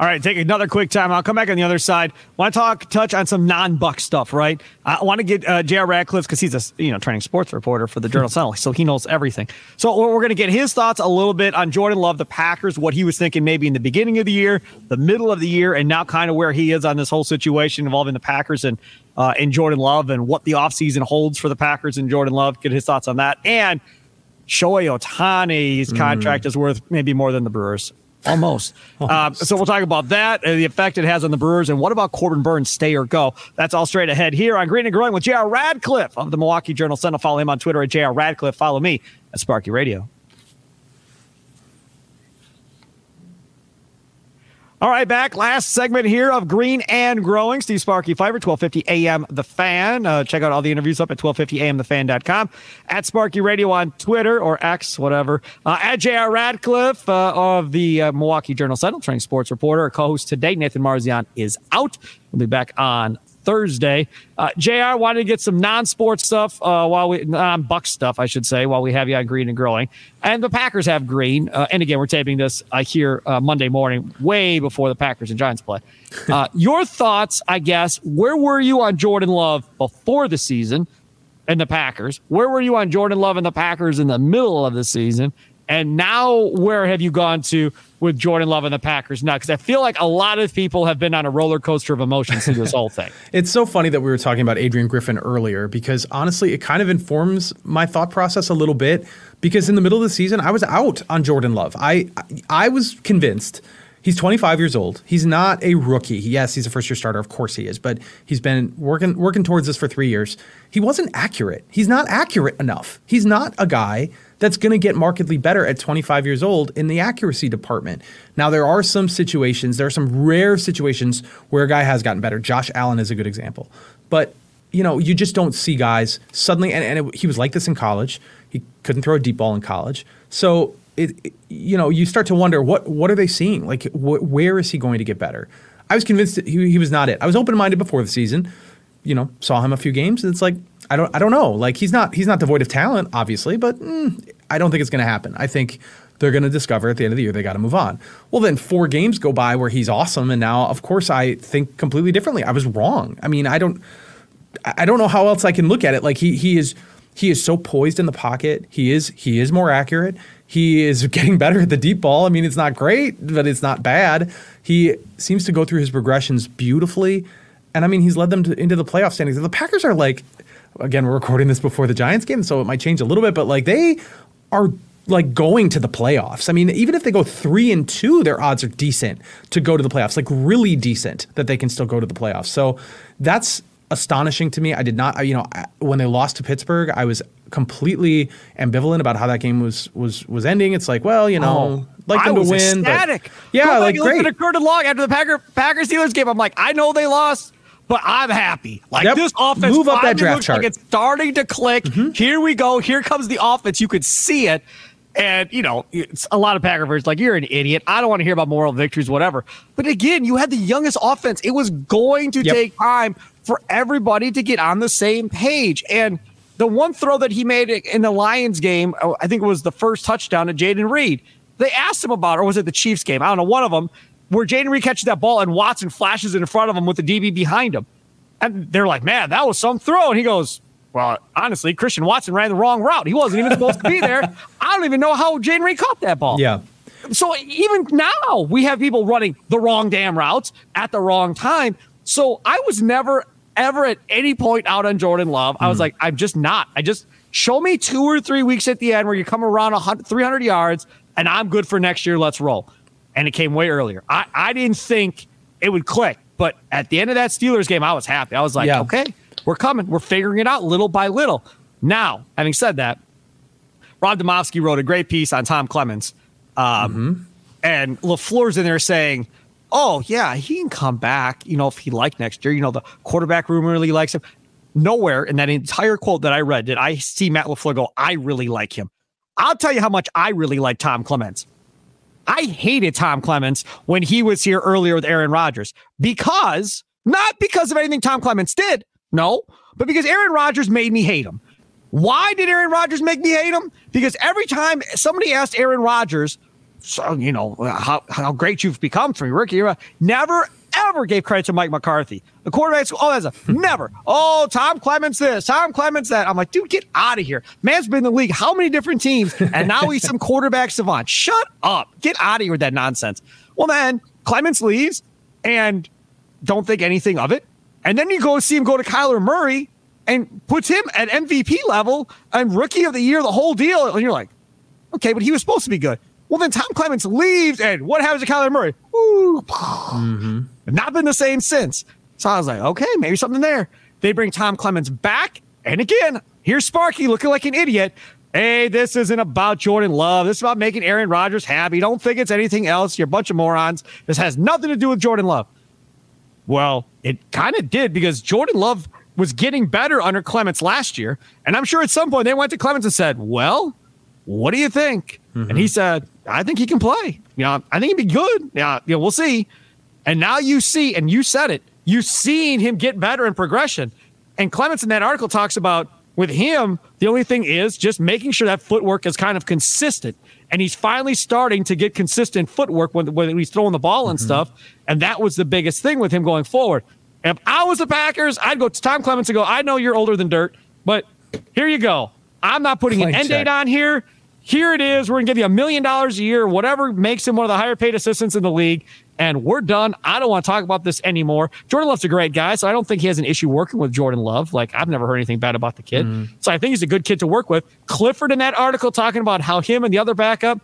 Speaker 2: All right, take another quick time. I'll come back on the other side. Want to talk, touch on some non-Buck stuff, right? I want to get uh, J.R. Radcliffe because he's a you know training sports reporter for the Journal Sentinel, so he knows everything. So we're going to get his thoughts a little bit on Jordan Love, the Packers, what he was thinking maybe in the beginning of the year, the middle of the year, and now kind of where he is on this whole situation involving the Packers and uh, and Jordan Love and what the offseason holds for the Packers and Jordan Love. Get his thoughts on that and Shohei Ohtani's contract is worth maybe more than the Brewers. Almost. Uh, so we'll talk about that, and the effect it has on the Brewers, and what about Corbin Burnes, stay or go? That's all straight ahead here on Green and Growing with J.R. Radcliffe of the Milwaukee Journal Sentinel. Follow him on Twitter at J.R. Radcliffe. Follow me at Sparky Radio. All right, back. Last segment here of Green and Growing. Steve Sparky Fifer, 1250 AM The Fan. Uh, check out all the interviews up at 1250amthefan.com. At Sparky Radio on Twitter or X, whatever. Uh, at J.R. Radcliffe uh, of the uh, Milwaukee Journal Sentinel, training sports reporter. Our co-host today, Nathan Marzion, is out. We'll be back on Thursday. Uh, JR wanted to get some non-sports stuff uh, while we non-buck stuff, I should say, while we have you on Green and Growing. And the Packers have green. Uh, and again, we're taping this uh, here uh, Monday morning, way before the Packers and Giants play. Uh, your thoughts, I guess. Where were you on Jordan Love before the season and the Packers? Where were you on Jordan Love and the Packers in the middle of the season? And now, where have you gone to with Jordan Love and the Packers now? Because I feel like a lot of people have been on a roller coaster of emotions through this whole thing.
Speaker 3: It's so funny that we were talking about Adrian Griffin earlier because honestly, it kind of informs my thought process a little bit. Because in the middle of the season, I was out on Jordan Love. I I was convinced he's 25 years old. He's not a rookie. Yes, he's a first year starter. Of course he is, but he's been working working towards this for three years. He wasn't accurate. He's not accurate enough. He's not a guy that's going to get markedly better at 25 years old in the accuracy department. Now, there are some situations, there are some rare situations where a guy has gotten better. Josh Allen is a good example. But, you know, you just don't see guys suddenly, and, and it, he was like this in college. He couldn't throw a deep ball in college. So, it, it- you know, you start to wonder what what are they seeing? Like, wh- where is he going to get better? I was convinced that he, he was not it. I was open minded before the season. You know, saw him a few games, it's like I don't I don't know. Like he's not he's not devoid of talent, obviously, but mm, I don't think it's going to happen. I think they're going to discover at the end of the year they got to move on. Well, then four games go by where he's awesome, and now of course I think completely differently. I was wrong. I mean, I don't I don't know how else I can look at it. Like he he is he is so poised in the pocket. He is he is more accurate. He is getting better at the deep ball. I mean, it's not great, but it's not bad. He seems to go through his progressions beautifully, and I mean, he's led them to, into the playoff standings. The Packers are like, again, we're recording this before the Giants game, so it might change a little bit, but like they are like going to the playoffs. I mean, even if they go three and two, their odds are decent to go to the playoffs, like really decent that they can still go to the playoffs. So that's astonishing to me. I did not, you know, when they lost to Pittsburgh, I was completely ambivalent about how that game was was was ending. It's like, well, you know, like
Speaker 2: Oh, I
Speaker 3: them to
Speaker 2: was
Speaker 3: win, but-
Speaker 2: ecstatic.
Speaker 3: yeah,
Speaker 2: Go
Speaker 3: like great.
Speaker 2: at the Curtin Long after the Packer Packers Steelers game. I'm like, I know they lost. But I'm happy. Like
Speaker 3: Yep.
Speaker 2: this offense
Speaker 3: Move up that draft chart. Mm-hmm.
Speaker 2: like it's starting to click. Here we go. Here comes the offense. You could see it. And, you know, it's a lot of Packer fans like, you're an idiot. I don't want to hear about moral victories, whatever. But again, you had the youngest offense. It was going to
Speaker 3: Yep.
Speaker 2: take time for everybody to get on the same page. And the one throw that he made in the Lions game, oh, I think it was the first touchdown to Jayden Reed. They asked him about, it, or was it the Chiefs game? I don't know, one of them, where Jayden Reed catches that ball and Watson flashes it in front of him with the DB behind him. And they're like, man, that was some throw. And he goes, well, honestly, Christian Watson ran the wrong route. He wasn't even supposed to be there. I don't even know how Jayden Reed caught that ball.
Speaker 3: yeah.
Speaker 2: So even now, we have people running the wrong damn routes at the wrong time. So I was never, ever at any point out on Jordan Love. I was like, I'm just not. I just show me two or three weeks at the end where you come around 300 yards and I'm good for next year. Let's roll. And it came way earlier. I, I didn't think it would click. But at the end of that Steelers game, I was happy. I was like,
Speaker 3: Yeah.
Speaker 2: okay, we're coming. We're figuring it out little by little. Now, having said that, Rob Demovsky wrote a great piece on Tom Clements. Um, And LaFleur's in there saying, oh, yeah, he can come back, you know, if he like next year. You know, the quarterback room really likes him. Nowhere in that entire quote that I read did I see Matt LaFleur go, I really like him. I'll tell you how much I really like Tom Clements. I hated Tom Clements when he was here earlier with Aaron Rodgers because not because of anything Tom Clements did, no, but because Aaron Rodgers made me hate him. Why did Aaron Rodgers make me hate him? Because every time somebody asked Aaron Rodgers, so, you know, how, how great you've become from your rookie era, never ever gave credit to Mike McCarthy. The quarterbacks, oh, that's a hmm. never. Oh, Tom Clements this, Tom Clements that. I'm like, dude, get out of here. Man's been in the league how many different teams, and now he's some quarterback savant. Shut up. Get out of here with that nonsense. Well, then Clements leaves and don't think anything of it. And then you go see him go to Kyler Murray and puts him at MVP level and rookie of the year, the whole deal. And you're like, okay, but he was supposed to be good. Well, then Tom Clements leaves, and what happens to Kyler Murray? Ooh, mm-hmm. not been the same since. So I was like, okay, maybe something there. They bring Tom Clements back, and again, here's Sparky looking like an idiot. Hey, this isn't about Jordan Love. This is about making Aaron Rodgers happy. Don't think it's anything else. You're a bunch of morons. This has nothing to do with Jordan Love. Well, it kind of did because Jordan Love was getting better under Clements last year. And I'm sure at some point they went to Clements and said, Well, what do you think? Mm-hmm. And he said, I think he can play. You know, I think he'd be good. Yeah, you know, we'll see. And now you see, and you said it, you've seen him get better in progression. And Clements in that article talks about with him, the only thing is just making sure that footwork is kind of consistent. And he's finally starting to get consistent footwork when, when he's throwing the ball and mm-hmm. stuff. And that was the biggest thing with him going forward. If I was the Packers, I'd go to Tom Clements and go, I know you're older than dirt, but here you go. I'm not putting an end date on here. Here it is. We're going to give you a million dollars a year, whatever makes him one of the higher paid assistants in the league. And we're done. I don't want to talk about this anymore. Jordan Love's a great guy, so I don't think he has an issue working with Jordan Love. Like, I've never heard anything bad about the kid. Mm. So I think he's a good kid to work with. Clifford in that article talking about how him and the other backup,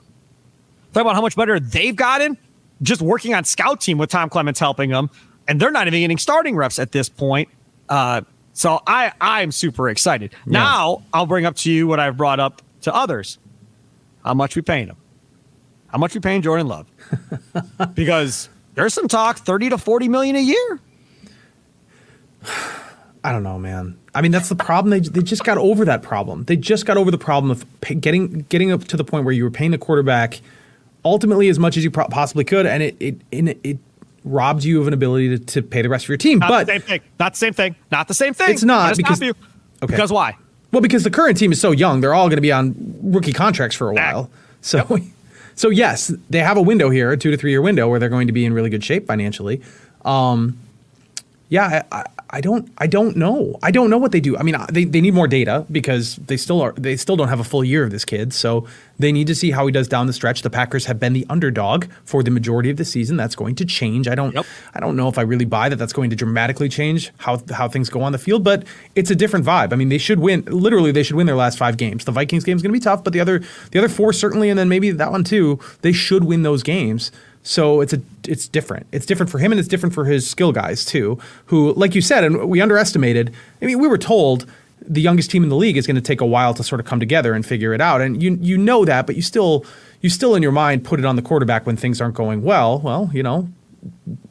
Speaker 2: talking about how much better they've gotten just working on scout team with Tom Clements helping them and they're not even getting starting reps at this point. Uh, so I I'm super excited. Yeah. Now I'll bring up to you what I've brought up to others. How much we paying him? How much we paying Jordan Love? because there's some talk 30 to 40 million a year.
Speaker 3: I don't know, man. I mean, that's the problem. They, they just got over that problem. They just got over the problem of pay, getting getting up to the point where you were paying the quarterback ultimately as much as you pro- possibly could, and it it it, it robbed you of an ability to, to pay the rest of your team.
Speaker 2: Not
Speaker 3: but
Speaker 2: the same thing. Not the same thing. Not the same thing.
Speaker 3: It's not because
Speaker 2: you. Okay. Because why?
Speaker 3: Well, because the current team is so young, they're all going to be on rookie contracts for a while. So, yep. so yes, they have a window here, a two to three year window, where they're going to be in really good shape financially. Um, yeah, I, I don't I don't know. I don't know what they do. I mean, they, they need more data because they still are they still don't have a full year of this kid. So they need to see how he does down the stretch. The Packers have been the underdog for the majority of the season. That's going to change. I don't yep. I don't know if I really buy that that's going to dramatically change how how things go on the field, but it's a different vibe. I mean, they should win literally they should win their last 5 games. The Vikings game is going to be tough, but the other the other four certainly and then maybe that one too. They should win those games. So it's a it's different. It's different for him and it's different for his skill guys too, who like you said and we underestimated. I mean, we were told the youngest team in the league is going to take a while to sort of come together and figure it out. And you you know that, but you still you still in your mind put it on the quarterback when things aren't going well. Well, you know,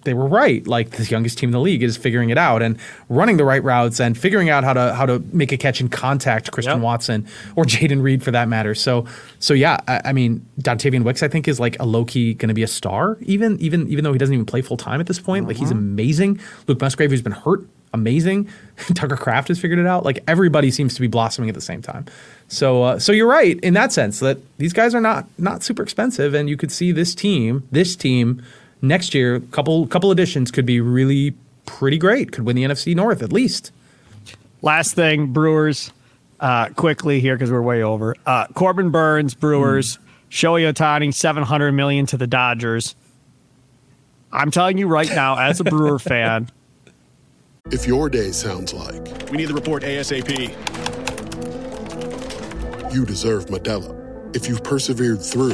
Speaker 3: they were right. Like the youngest team in the league is figuring it out and running the right routes and figuring out how to how to make a catch and contact Christian yep. Watson or Jayden Reed for that matter. So so yeah, I, I mean Dontayvion Wicks I think is like a low key going to be a star even even even though he doesn't even play full time at this point. Like he's uh-huh. amazing. Luke Musgrave who's been hurt amazing. Tucker Kraft has figured it out. Like everybody seems to be blossoming at the same time. So uh, so you're right in that sense that these guys are not not super expensive and you could see this team this team next year, a couple couple additions could be really pretty great. Could win the NFC North at least.
Speaker 2: Last thing, Brewers, uh, quickly here because we're way over. Uh, Corbin Burnes, Brewers, mm. Shohei Ohtani, seven hundred million to the Dodgers. I'm telling you right now, as a Brewer fan.
Speaker 5: If your day sounds like
Speaker 6: we need the report ASAP,
Speaker 5: you deserve Modelo. If you've persevered through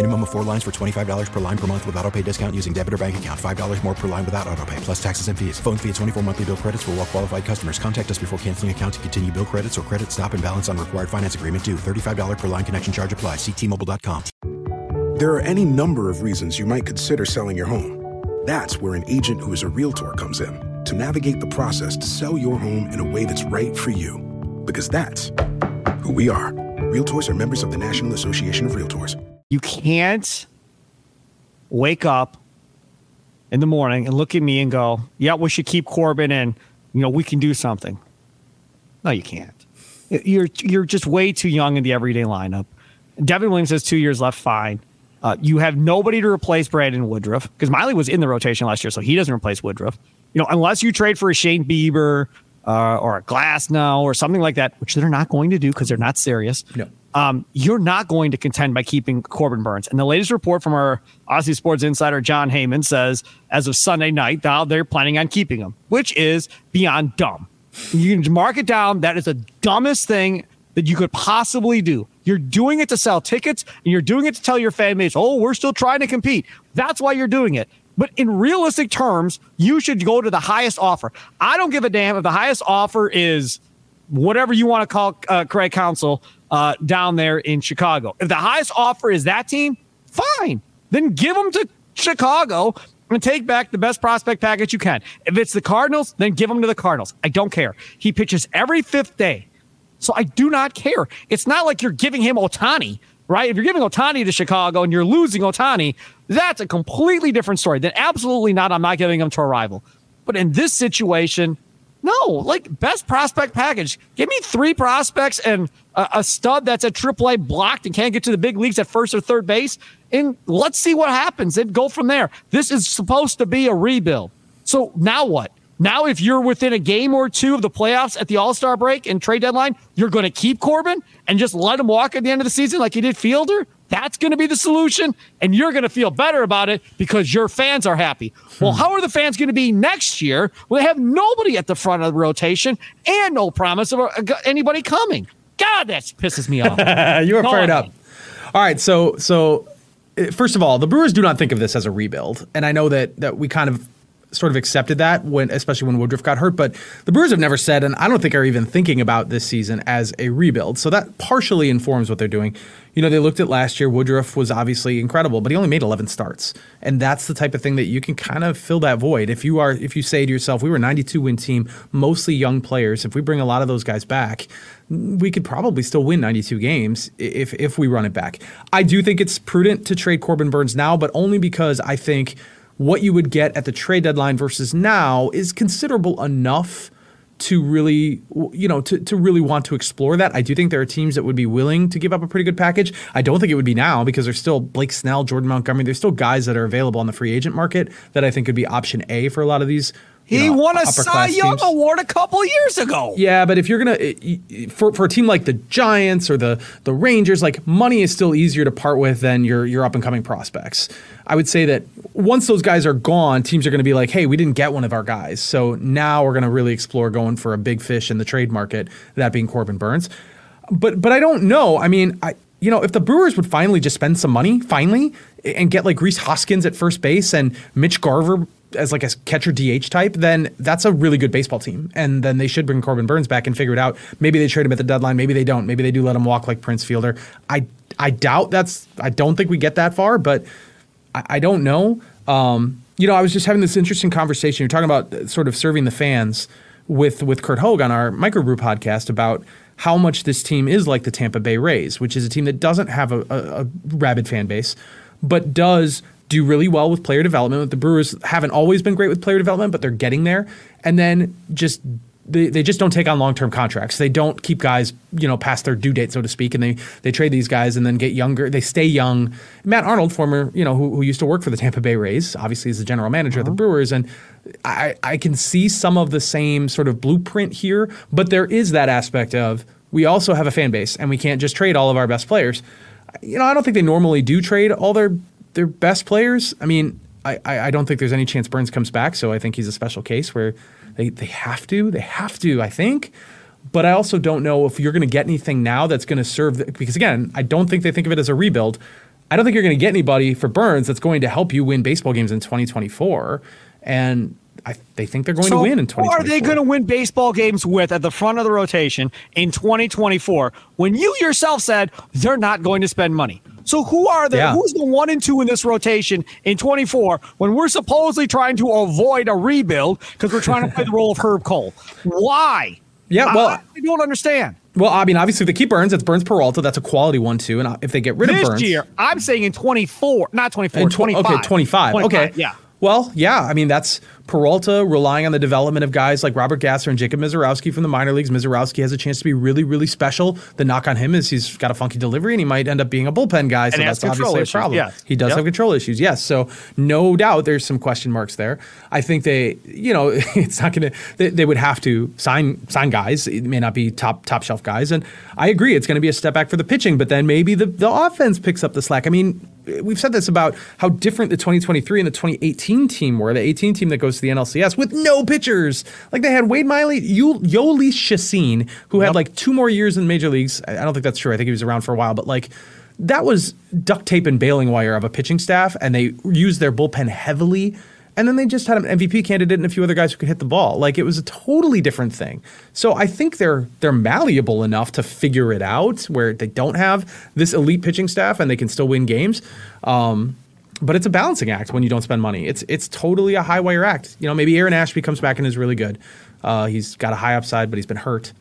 Speaker 7: Minimum of four lines for $25 per line per month with auto pay discount using debit or bank account. $5 more per line without auto pay, plus taxes and fees. Phone fee at 24 monthly bill credits for all well qualified customers. Contact us before canceling account to continue bill credits or credit stop and balance on required finance agreement due. $35 per line connection charge apply. Ctmobile.com.
Speaker 5: There are any number of reasons you might consider selling your home. That's where an agent who is a realtor comes in to navigate the process to sell your home in a way that's right for you. Because that's who we are. Realtors are members of the National Association of Realtors.
Speaker 2: You can't wake up in the morning and look at me and go, "Yeah, we should keep Corbin and you know we can do something." No, you can't. You're you're just way too young in the everyday lineup. Devin Williams has two years left. Fine. Uh, you have nobody to replace Brandon Woodruff because Miley was in the rotation last year, so he doesn't replace Woodruff. You know, unless you trade for a Shane Bieber uh, or a Glasnow or something like that, which they're not going to do because they're not serious.
Speaker 3: No.
Speaker 2: Um, you're not going to contend by keeping Corbin Burnes. And the latest report from our Audacy Sports insider Jon Heyman says, as of Sunday night, they're planning on keeping him, which is beyond dumb. You can mark it down. That is the dumbest thing that you could possibly do. You're doing it to sell tickets and you're doing it to tell your fan base, oh, we're still trying to compete. That's why you're doing it. But in realistic terms, you should go to the highest offer. I don't give a damn if the highest offer is whatever you want to call uh, Craig Counsell uh, down there in Chicago. If the highest offer is that team, fine. Then give them to Chicago and take back the best prospect package you can. If it's the Cardinals, then give them to the Cardinals. I don't care. He pitches every fifth day. So I do not care. It's not like you're giving him Ohtani, right? If you're giving Ohtani to Chicago and you're losing Ohtani, that's a completely different story. Then absolutely not. I'm not giving him to a rival. But in this situation, no, like best prospect package. Give me three prospects and a, a, stud that's at AAA blocked and can't get to the big leagues at first or third base. And let's see what happens and go from there. This is supposed to be a rebuild. So now what? Now, if you're within a game or two of the playoffs at the All Star break and trade deadline, you're going to keep Corbin and just let him walk at the end of the season like you did Fielder? That's going to be the solution. And you're going to feel better about it because your fans are happy. Well, how are the fans going to be next year when they have nobody at the front of the rotation and no promise of anybody coming? God, that pisses me off.
Speaker 3: you are fired up. All right. So, so eh, first of all, the Brewers do not think of this as a rebuild. And I know that, that we kind of sort of accepted that when, especially when Woodruff got hurt. But the Brewers have never said, and I don't think are even thinking about this season as a rebuild. So that partially informs what they're doing. You know, they looked at last year. Woodruff was obviously incredible, but he only made 11 starts, and that's the type of thing that you can kind of fill that void. If you are, if you say to yourself, we were a 92 win team, mostly young players. If we bring a lot of those guys back, we could probably still win 92 games if if we run it back. I do think it's prudent to trade Corbin Burnes now, but only because I think what you would get at the trade deadline versus now is considerable enough to really you know to, to really want to explore that. I do think there are teams that would be willing to give up a pretty good package. I don't think it would be now because there's still Blake Snell, Jordan Montgomery. There's still guys that are available on the free agent market that I think could be option A for a lot of these
Speaker 2: he
Speaker 3: know,
Speaker 2: won a Cy Young teams. award a couple years ago.
Speaker 3: Yeah, but if you're gonna eh, for for a team like the Giants or the the Rangers, like money is still easier to part with than your your up and coming prospects. I would say that once those guys are gone, teams are going to be like, hey, we didn't get one of our guys, so now we're going to really explore going for a big fish in the trade market, that being Corbin Burnes. But but I don't know. I mean, I you know, if the Brewers would finally just spend some money, finally, and get like Rhys Hoskins at first base and Mitch Garver as like a catcher DH type, then that's a really good baseball team. And then they should bring Corbin Burnes back and figure it out. Maybe they trade him at the deadline. Maybe they don't. Maybe they do let him walk like Prince Fielder. I I doubt that's. I don't think we get that far, but I, I don't know. Um, you know, I was just having this interesting conversation. You're talking about sort of serving the fans with with Curt Hogg on our Microbrew podcast about how much this team is like the Tampa Bay Rays, which is a team that doesn't have a, a, a rabid fan base, but does do really well with player development. The Brewers haven't always been great with player development, but they're getting there. And then just they, they just don't take on long term contracts. They don't keep guys, you know, past their due date, so to speak, and they they trade these guys and then get younger. They stay young. Matt Arnold, former, you know, who, who used to work for the Tampa Bay Rays, obviously is the general manager uh-huh. of the uh-huh. Brewers, and I I can see some of the same sort of blueprint here, but there is that aspect of we also have a fan base and we can't just trade all of our best players. You know, I don't think they normally do trade all their their best players. I mean, I, I don't think there's any chance Burnes comes back, so I think he's a special case where they, they have to. They have to, I think. But I also don't know if you're going to get anything now that's going to serve, the, because again, I don't think they think of it as a rebuild. I don't think you're going to get anybody for Burnes that's going to help you win baseball games in 2024. And I, they think they're going
Speaker 2: so
Speaker 3: to win in
Speaker 2: Who
Speaker 3: 2024.
Speaker 2: are they going to win baseball games with at the front of the rotation in 2024 when you yourself said they're not going to spend money? So who are the
Speaker 3: Yeah.
Speaker 2: who's the one and two in this rotation in 24 when we're supposedly trying to avoid a rebuild because we're trying to play the role of Herb Kohl? Why?
Speaker 3: Yeah, well-
Speaker 2: I, I don't understand.
Speaker 3: Well, I mean, obviously, if they keep Burnes, it's Burnes Peralta. That's a quality one, too. And if they get rid
Speaker 2: this
Speaker 3: of Burnes.
Speaker 2: year, I'm saying in 24, not 24,
Speaker 3: in tw-
Speaker 2: 25.
Speaker 3: Okay, 25. Okay.
Speaker 2: Yeah.
Speaker 3: Well, yeah. I mean, that's Peralta relying on the development of guys like Robert Gasser and Jacob Misiorowski from the minor leagues. Misiorowski has a chance to be really, really special. The knock on him is he's got a funky delivery and he might end up being a bullpen guy. So
Speaker 2: And he has
Speaker 3: that's obviously
Speaker 2: issues,
Speaker 3: a problem.
Speaker 2: yes.
Speaker 3: He does
Speaker 2: Yep.
Speaker 3: have control issues, yes. So no doubt there's some question marks there. I think they, you know, it's not going to. They, they would have to sign sign guys. It may not be top top shelf guys, and I agree it's going to be a step back for the pitching. But then maybe the the offense picks up the slack. I mean, we've said this about how different the 2023 and the 2018 team were. The 18 team that goes to the NLCS with no pitchers. Like they had Wade Miley, Jhoulys Chacin, who had like two more years in major leagues. I I don't think that's true. I think he was around for a while, but like that was duct tape and baling wire of a pitching staff, and they used their bullpen heavily. And then they just had an MVP candidate and a few other guys who could hit the ball. Like it was a totally different thing. So I think they're they're malleable enough to figure it out where they don't have this elite pitching staff and they can still win games. Um, but it's a balancing act when you don't spend money. It's it's totally a high wire act. You know, maybe Aaron Ashby comes back and is really good. Uh, he's got a high upside, but he's been hurt.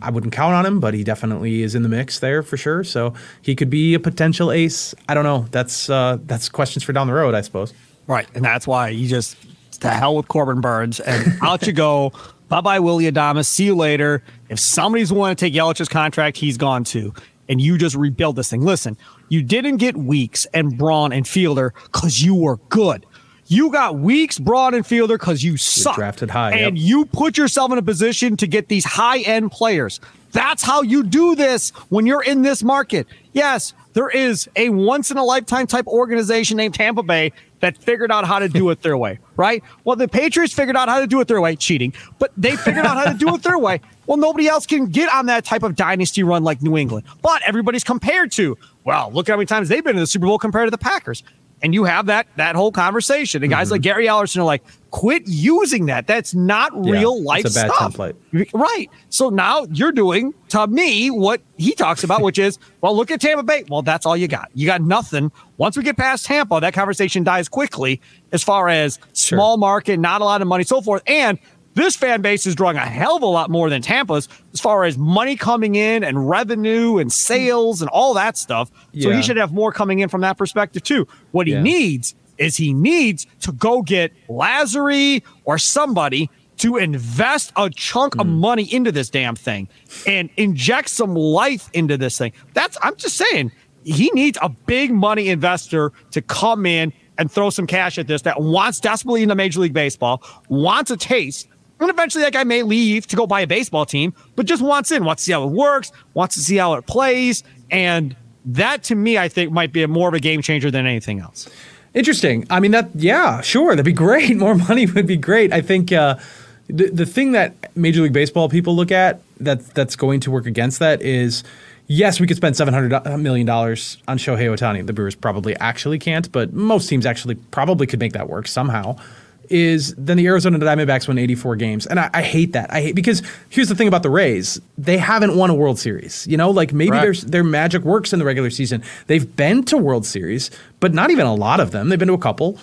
Speaker 3: I wouldn't count on him, but he definitely is in the mix there for sure. So he could be a potential ace. I don't know. That's uh, that's questions for down the road, I suppose.
Speaker 2: Right. And that's why you just to hell with Corbin Burnes and out you go. Bye bye, Willy Adames. See you later. If somebody's willing to take Yelich's contract, he's gone too. And you just rebuild this thing. Listen, you didn't get Weeks and Braun and Fielder because you were good. You got Weeks, Braun, and Fielder because you suck.
Speaker 3: drafted high,
Speaker 2: And
Speaker 3: yep.
Speaker 2: you put yourself in a position to get these high end players. That's how you do this when you're in this market. Yes, there is a once in a lifetime type organization named Tampa Bay that figured out how to do it their way, right? Well, the Patriots figured out how to do it their way, cheating, but they figured out how to do it their way. Well, nobody else can get on that type of dynasty run like New England. But everybody's compared to, well, look how many times they've been in the Super Bowl compared to the Packers. And you have that that whole conversation. And guys like Gary Ellerson are like, quit using that. That's not
Speaker 3: Mm-hmm. Yeah,
Speaker 2: real life
Speaker 3: it's a bad
Speaker 2: stuff.
Speaker 3: template.
Speaker 2: Right. So now you're doing to me what he talks about, which is, well, look at Tampa Bay. Well, that's all you got. You got nothing. Once we get past Tampa, that conversation dies quickly as far as small market, not a lot of money, so forth. And this fan base is drawing a hell of a lot more than Tampa's as far as money coming in and revenue and sales and all that stuff. So
Speaker 3: Yeah.
Speaker 2: he should have more coming in from that perspective too. What he
Speaker 3: Yeah.
Speaker 2: needs is he needs to go get Lasry or somebody to invest a chunk
Speaker 3: Hmm.
Speaker 2: of money into this damn thing and inject some life into this thing. That's I'm just saying he needs a big money investor to come in and throw some cash at this that wants desperately into Major League Baseball, wants a taste. And eventually that guy may leave to go buy a baseball team, but just wants in, wants to see how it works, wants to see how it plays. And that to me, I think might be more of a game changer than anything else.
Speaker 3: Interesting. I mean, that yeah, sure, that'd be great. More money would be great. I think uh, the the thing that Major League Baseball people look at that that's going to work against that is. Yes, we could spend seven hundred million dollars on Shohei Ohtani. The Brewers probably actually can't, but most teams actually probably could make that work somehow. Is then the Arizona Diamondbacks won 84 games, and I, I hate that. I hate because here's the thing about the Rays: they haven't won a World Series. You know, like maybe
Speaker 2: Correct.
Speaker 3: there's their magic works in the regular season. They've been to World Series, but not even a lot of them. They've been to a couple.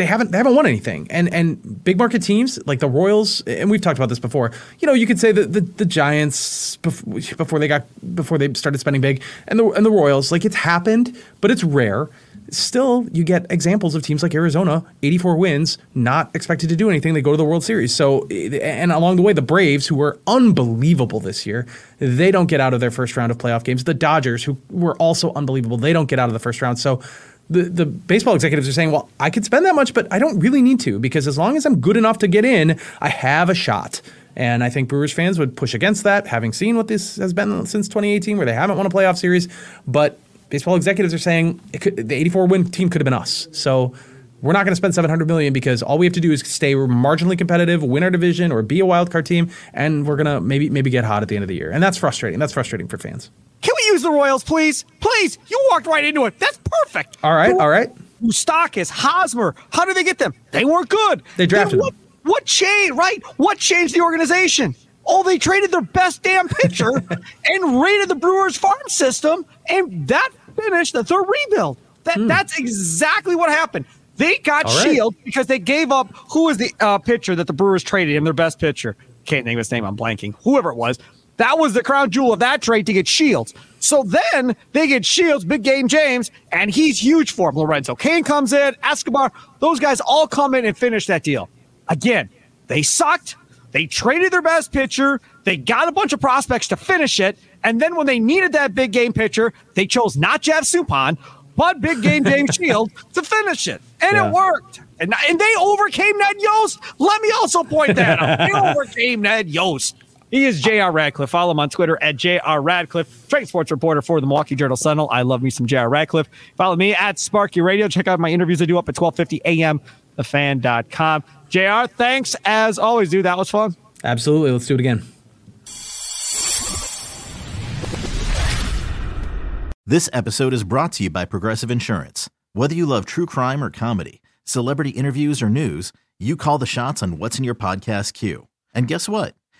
Speaker 3: They haven't they haven't won anything. And and big market teams like the Royals, and we've talked about this before. You know, you could say that the, the Giants bef- before they got before they started spending big, and the and the Royals, like it's happened, but it's rare. Still, you get examples of teams like Arizona, 84 wins, not expected to do anything. They go to the World Series. So, and along the way, the Braves, who were unbelievable this year, they don't get out of their first round of playoff games. The Dodgers, who were also unbelievable, they don't get out of the first round. So, the, the baseball executives are saying, well, I could spend that much, but I don't really need to because as long as I'm good enough to get in, I have a shot. And I think Brewers fans would push against that, having seen what this has been since 2018, where they haven't won a playoff series. But baseball executives are saying could, the 84 win team could have been us. So we're not going to spend 700 million because all we have to do is stay marginally competitive, win our division, or be a wild card team, and we're gonna maybe maybe get hot at the end of the year. And that's frustrating. That's frustrating for fans.
Speaker 2: Use the Royals, please? Please. You walked right into it. That's perfect.
Speaker 3: All right, all right.
Speaker 2: Moustakas, Hosmer. How did they get them? They weren't good.
Speaker 3: They drafted
Speaker 2: what,
Speaker 3: them.
Speaker 2: What changed? Right? What changed the organization? Oh, they traded their best damn pitcher and raided the Brewers farm system, and that finished the third rebuild. That
Speaker 3: Hmm.
Speaker 2: that's exactly what happened. They got
Speaker 3: right.
Speaker 2: Shield because they gave up who was the uh, pitcher that the Brewers traded him, their best pitcher. Can't name his name. I'm blanking. Whoever it was. That was the crown jewel of that trade to get Shields. So then they get Shields, Big Game James, and he's huge for them. Lorenzo Cain comes in, Escobar, those guys all come in and finish that deal. Again, they sucked. They traded their best pitcher. They got a bunch of prospects to finish it. And then when they needed that big game pitcher, they chose not Jeff Suppan, but big game James Shield to finish it. And
Speaker 3: Yeah.
Speaker 2: it worked. And, and they overcame Ned Yost. Let me also point that out. They overcame Ned Yost. He is J.R. Radcliffe. Follow him on Twitter at J.R. Radcliffe, trade sports reporter for the Milwaukee Journal Sentinel. I love me some J.R. Radcliffe. Follow me at Sparky Radio. Check out my interviews I do up at 1250 a.m. thefan.com. JR, thanks as always, dude. That was fun.
Speaker 3: Absolutely. Let's do it again.
Speaker 4: This episode is brought to you by Progressive Insurance. Whether you love true crime or comedy, celebrity interviews or news, you call the shots on what's in your podcast queue. And guess what?